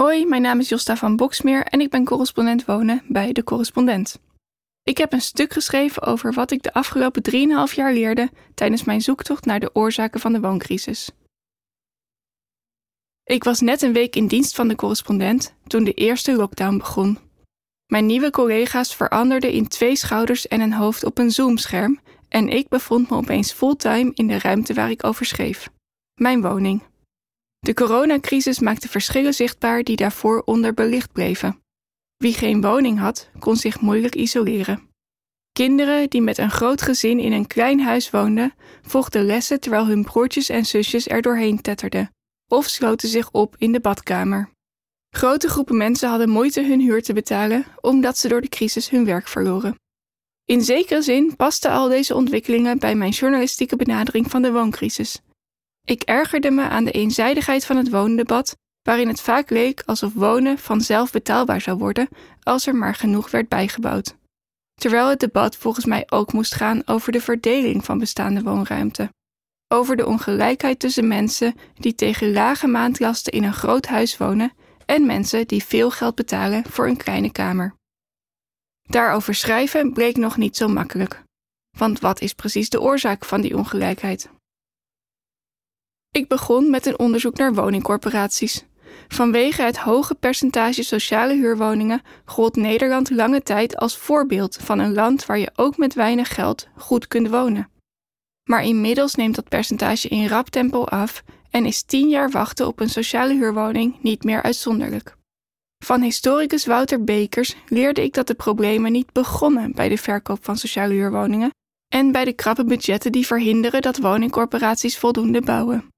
Hoi, mijn naam is Josta van Boksmeer en ik ben correspondent wonen bij De Correspondent. Ik heb een stuk geschreven over wat ik de afgelopen 3,5 jaar leerde tijdens mijn zoektocht naar de oorzaken van de wooncrisis. Ik was net een week in dienst van de correspondent toen de eerste lockdown begon. Mijn nieuwe collega's veranderden in twee schouders en een hoofd op een Zoom-scherm en ik bevond me opeens fulltime in de ruimte waar ik over schreef: mijn woning. De coronacrisis maakte verschillen zichtbaar die daarvoor onderbelicht bleven. Wie geen woning had, kon zich moeilijk isoleren. Kinderen die met een groot gezin in een klein huis woonden, volgden lessen terwijl hun broertjes en zusjes er doorheen tetterden, of sloten zich op in de badkamer. Grote groepen mensen hadden moeite hun huur te betalen omdat ze door de crisis hun werk verloren. In zekere zin pasten al deze ontwikkelingen bij mijn journalistieke benadering van de wooncrisis. Ik ergerde me aan de eenzijdigheid van het woondebat, waarin het vaak leek alsof wonen vanzelf betaalbaar zou worden als er maar genoeg werd bijgebouwd. Terwijl het debat volgens mij ook moest gaan over de verdeling van bestaande woonruimte. Over de ongelijkheid tussen mensen die tegen lage maandlasten in een groot huis wonen en mensen die veel geld betalen voor een kleine kamer. Daarover schrijven bleek nog niet zo makkelijk. Want wat is precies de oorzaak van die ongelijkheid? Ik begon met een onderzoek naar woningcorporaties. Vanwege het hoge percentage sociale huurwoningen gold Nederland lange tijd als voorbeeld van een land waar je ook met weinig geld goed kunt wonen. Maar inmiddels neemt dat percentage in rap tempo af en is tien jaar wachten op een sociale huurwoning niet meer uitzonderlijk. Van historicus Wouter Bekers leerde ik dat de problemen niet begonnen bij de verkoop van sociale huurwoningen en bij de krappe budgetten die verhinderen dat woningcorporaties voldoende bouwen.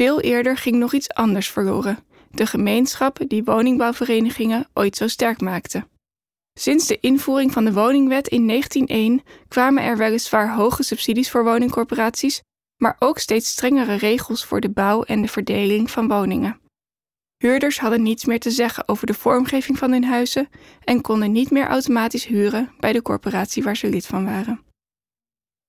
Veel eerder ging nog iets anders verloren: de gemeenschap die woningbouwverenigingen ooit zo sterk maakte. Sinds de invoering van de woningwet in 1901 kwamen er weliswaar hoge subsidies voor woningcorporaties, maar ook steeds strengere regels voor de bouw en de verdeling van woningen. Huurders hadden niets meer te zeggen over de vormgeving van hun huizen en konden niet meer automatisch huren bij de corporatie waar ze lid van waren.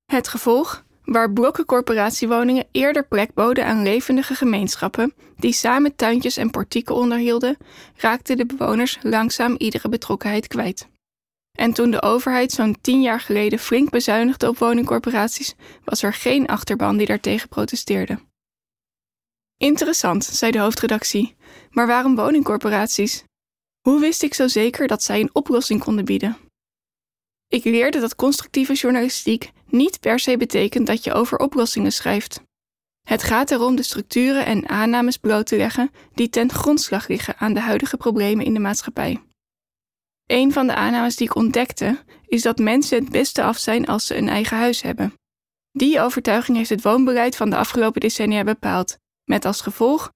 Het gevolg? Waar blokken corporatiewoningen eerder plek boden aan levendige gemeenschappen, die samen tuintjes en portieken onderhielden, raakten de bewoners langzaam iedere betrokkenheid kwijt. En toen de overheid zo'n tien jaar geleden flink bezuinigde op woningcorporaties, was er geen achterban die daartegen protesteerde. Interessant, zei de hoofdredactie, maar waarom woningcorporaties? Hoe wist ik zo zeker dat zij een oplossing konden bieden? Ik leerde dat constructieve journalistiek niet per se betekent dat je over oplossingen schrijft. Het gaat erom de structuren en aannames bloot te leggen die ten grondslag liggen aan de huidige problemen in de maatschappij. Een van de aannames die ik ontdekte is dat mensen het beste af zijn als ze een eigen huis hebben. Die overtuiging heeft het woonbeleid van de afgelopen decennia bepaald, met als gevolg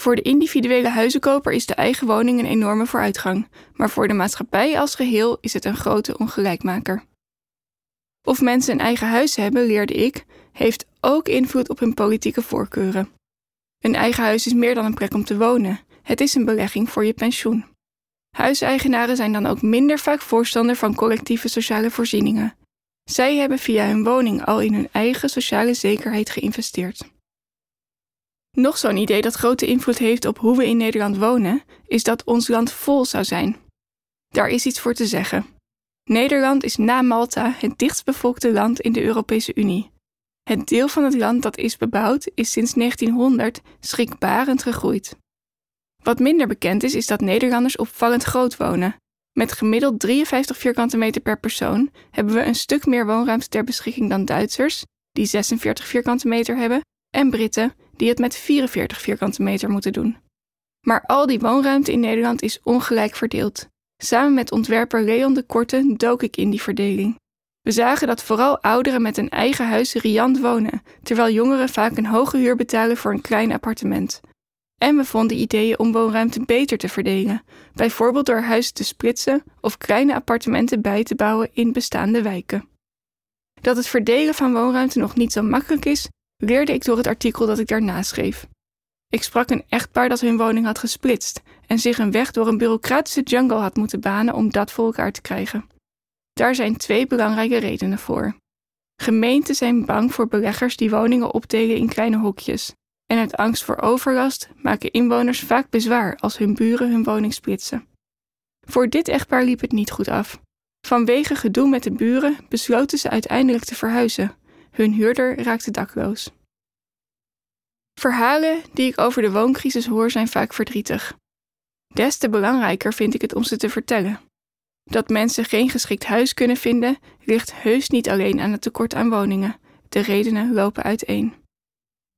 voor de individuele huizenkoper is de eigen woning een enorme vooruitgang, maar voor de maatschappij als geheel is het een grote ongelijkmaker. Of mensen een eigen huis hebben, leerde ik, heeft ook invloed op hun politieke voorkeuren. Een eigen huis is meer dan een plek om te wonen, het is een belegging voor je pensioen. Huiseigenaren zijn dan ook minder vaak voorstander van collectieve sociale voorzieningen. Zij hebben via hun woning al in hun eigen sociale zekerheid geïnvesteerd. Nog zo'n idee dat grote invloed heeft op hoe we in Nederland wonen, is dat ons land vol zou zijn. Daar is iets voor te zeggen. Nederland is na Malta het dichtstbevolkte land in de Europese Unie. Het deel van het land dat is bebouwd is sinds 1900 schrikbarend gegroeid. Wat minder bekend is, is dat Nederlanders opvallend groot wonen. Met gemiddeld 53 vierkante meter per persoon hebben we een stuk meer woonruimte ter beschikking dan Duitsers, die 46 vierkante meter hebben, en Britten, die het met 44 vierkante meter moeten doen. Maar al die woonruimte in Nederland is ongelijk verdeeld. Samen met ontwerper Leon de Korte dook ik in die verdeling. We zagen dat vooral ouderen met een eigen huis riant wonen, terwijl jongeren vaak een hoge huur betalen voor een klein appartement. En we vonden ideeën om woonruimte beter te verdelen, bijvoorbeeld door huizen te splitsen of kleine appartementen bij te bouwen in bestaande wijken. Dat het verdelen van woonruimte nog niet zo makkelijk is, leerde ik door het artikel dat ik daarna schreef. Ik sprak een echtpaar dat hun woning had gesplitst en zich een weg door een bureaucratische jungle had moeten banen om dat voor elkaar te krijgen. Daar zijn twee belangrijke redenen voor. Gemeenten zijn bang voor beleggers die woningen opdelen in kleine hokjes. En uit angst voor overlast maken inwoners vaak bezwaar als hun buren hun woning splitsen. Voor dit echtpaar liep het niet goed af. Vanwege gedoe met de buren besloten ze uiteindelijk te verhuizen. Hun huurder raakte dakloos. Verhalen die ik over de wooncrisis hoor zijn vaak verdrietig. Des te belangrijker vind ik het om ze te vertellen. Dat mensen geen geschikt huis kunnen vinden, ligt heus niet alleen aan het tekort aan woningen. De redenen lopen uiteen.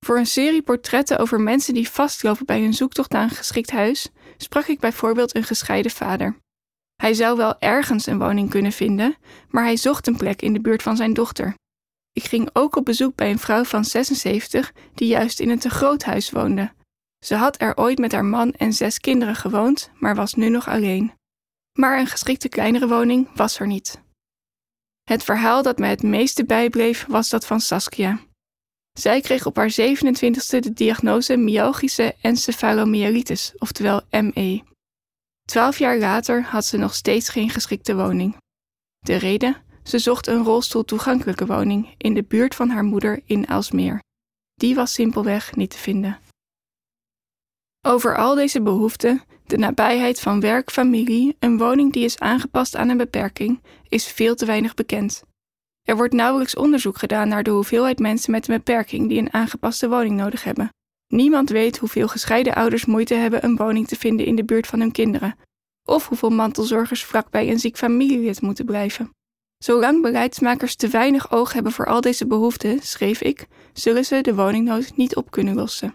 Voor een serie portretten over mensen die vastlopen bij hun zoektocht naar een geschikt huis, sprak ik bijvoorbeeld een gescheiden vader. Hij zou wel ergens een woning kunnen vinden, maar hij zocht een plek in de buurt van zijn dochter. Ik ging ook op bezoek bij een vrouw van 76 die juist in een te groot huis woonde. Ze had er ooit met haar man en zes kinderen gewoond, maar was nu nog alleen. Maar een geschikte kleinere woning was er niet. Het verhaal dat mij het meeste bijbleef was dat van Saskia. Zij kreeg op haar 27e de diagnose myalgische encefalomyelitis, oftewel ME. Twaalf jaar later had ze nog steeds geen geschikte woning. De reden? Ze zocht een rolstoeltoegankelijke woning in de buurt van haar moeder in Aalsmeer. Die was simpelweg niet te vinden. Over al deze behoeften, de nabijheid van werk, familie, een woning die is aangepast aan een beperking, is veel te weinig bekend. Er wordt nauwelijks onderzoek gedaan naar de hoeveelheid mensen met een beperking die een aangepaste woning nodig hebben. Niemand weet hoeveel gescheiden ouders moeite hebben een woning te vinden in de buurt van hun kinderen, of hoeveel mantelzorgers vlakbij een ziek familielid moeten blijven. Zolang beleidsmakers te weinig oog hebben voor al deze behoeften, schreef ik, zullen ze de woningnood niet op kunnen lossen.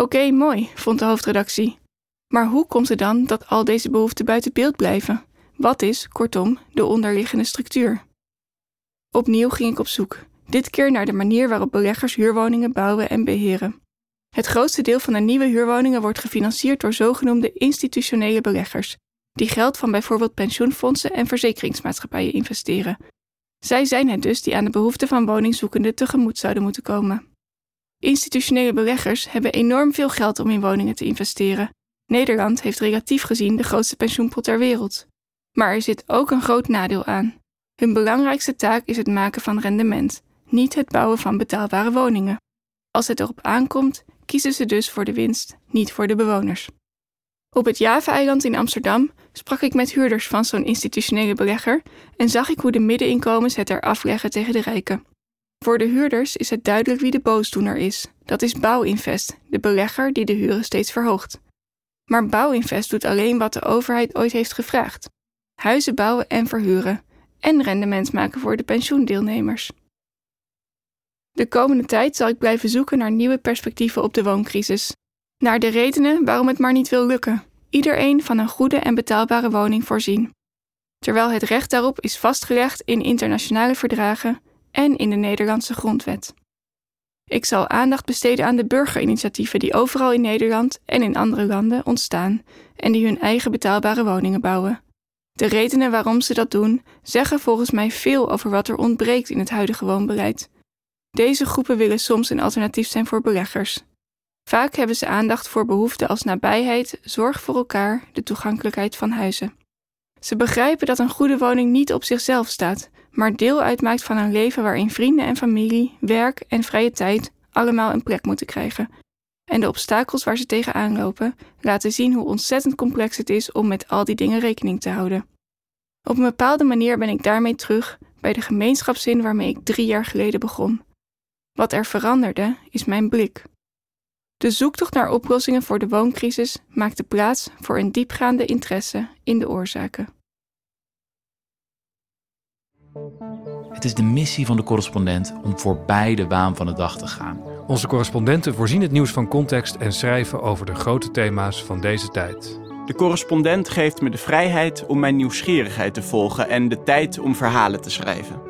Oké, mooi, vond de hoofdredactie. Maar hoe komt het dan dat al deze behoeften buiten beeld blijven? Wat is, kortom, de onderliggende structuur? Opnieuw ging ik op zoek, dit keer naar de manier waarop beleggers huurwoningen bouwen en beheren. Het grootste deel van de nieuwe huurwoningen wordt gefinancierd door zogenoemde institutionele beleggers, die geld van bijvoorbeeld pensioenfondsen en verzekeringsmaatschappijen investeren. Zij zijn het dus die aan de behoeften van woningzoekenden tegemoet zouden moeten komen. Institutionele beleggers hebben enorm veel geld om in woningen te investeren. Nederland heeft relatief gezien de grootste pensioenpot ter wereld. Maar er zit ook een groot nadeel aan. Hun belangrijkste taak is het maken van rendement, niet het bouwen van betaalbare woningen. Als het erop aankomt, kiezen ze dus voor de winst, niet voor de bewoners. Op het Java-eiland in Amsterdam sprak ik met huurders van zo'n institutionele belegger en zag ik hoe de middeninkomens het er afleggen tegen de rijken. Voor de huurders is het duidelijk wie de boosdoener is. Dat is Bouwinvest, de belegger die de huren steeds verhoogt. Maar Bouwinvest doet alleen wat de overheid ooit heeft gevraagd: huizen bouwen en verhuren, en rendement maken voor de pensioendeelnemers. De komende tijd zal ik blijven zoeken naar nieuwe perspectieven op de wooncrisis, naar de redenen waarom het maar niet wil lukken, iedereen van een goede en betaalbare woning voorzien. Terwijl het recht daarop is vastgelegd in internationale verdragen en in de Nederlandse grondwet. Ik zal aandacht besteden aan de burgerinitiatieven die overal in Nederland en in andere landen ontstaan en die hun eigen betaalbare woningen bouwen. De redenen waarom ze dat doen zeggen volgens mij veel over wat er ontbreekt in het huidige woonbeleid. Deze groepen willen soms een alternatief zijn voor beleggers. Vaak hebben ze aandacht voor behoeften als nabijheid, zorg voor elkaar, de toegankelijkheid van huizen. Ze begrijpen dat een goede woning niet op zichzelf staat, maar deel uitmaakt van een leven waarin vrienden en familie, werk en vrije tijd allemaal een plek moeten krijgen. En de obstakels waar ze tegenaan lopen laten zien hoe ontzettend complex het is om met al die dingen rekening te houden. Op een bepaalde manier ben ik daarmee terug bij de gemeenschapszin waarmee ik drie jaar geleden begon. Wat er veranderde is mijn blik. De zoektocht naar oplossingen voor de wooncrisis maakte plaats voor een diepgaande interesse in de oorzaken. Het is de missie van de correspondent om voorbij de waan van de dag te gaan. Onze correspondenten voorzien het nieuws van context en schrijven over de grote thema's van deze tijd. De correspondent geeft me de vrijheid om mijn nieuwsgierigheid te volgen en de tijd om verhalen te schrijven.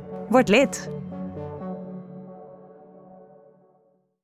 Word lid.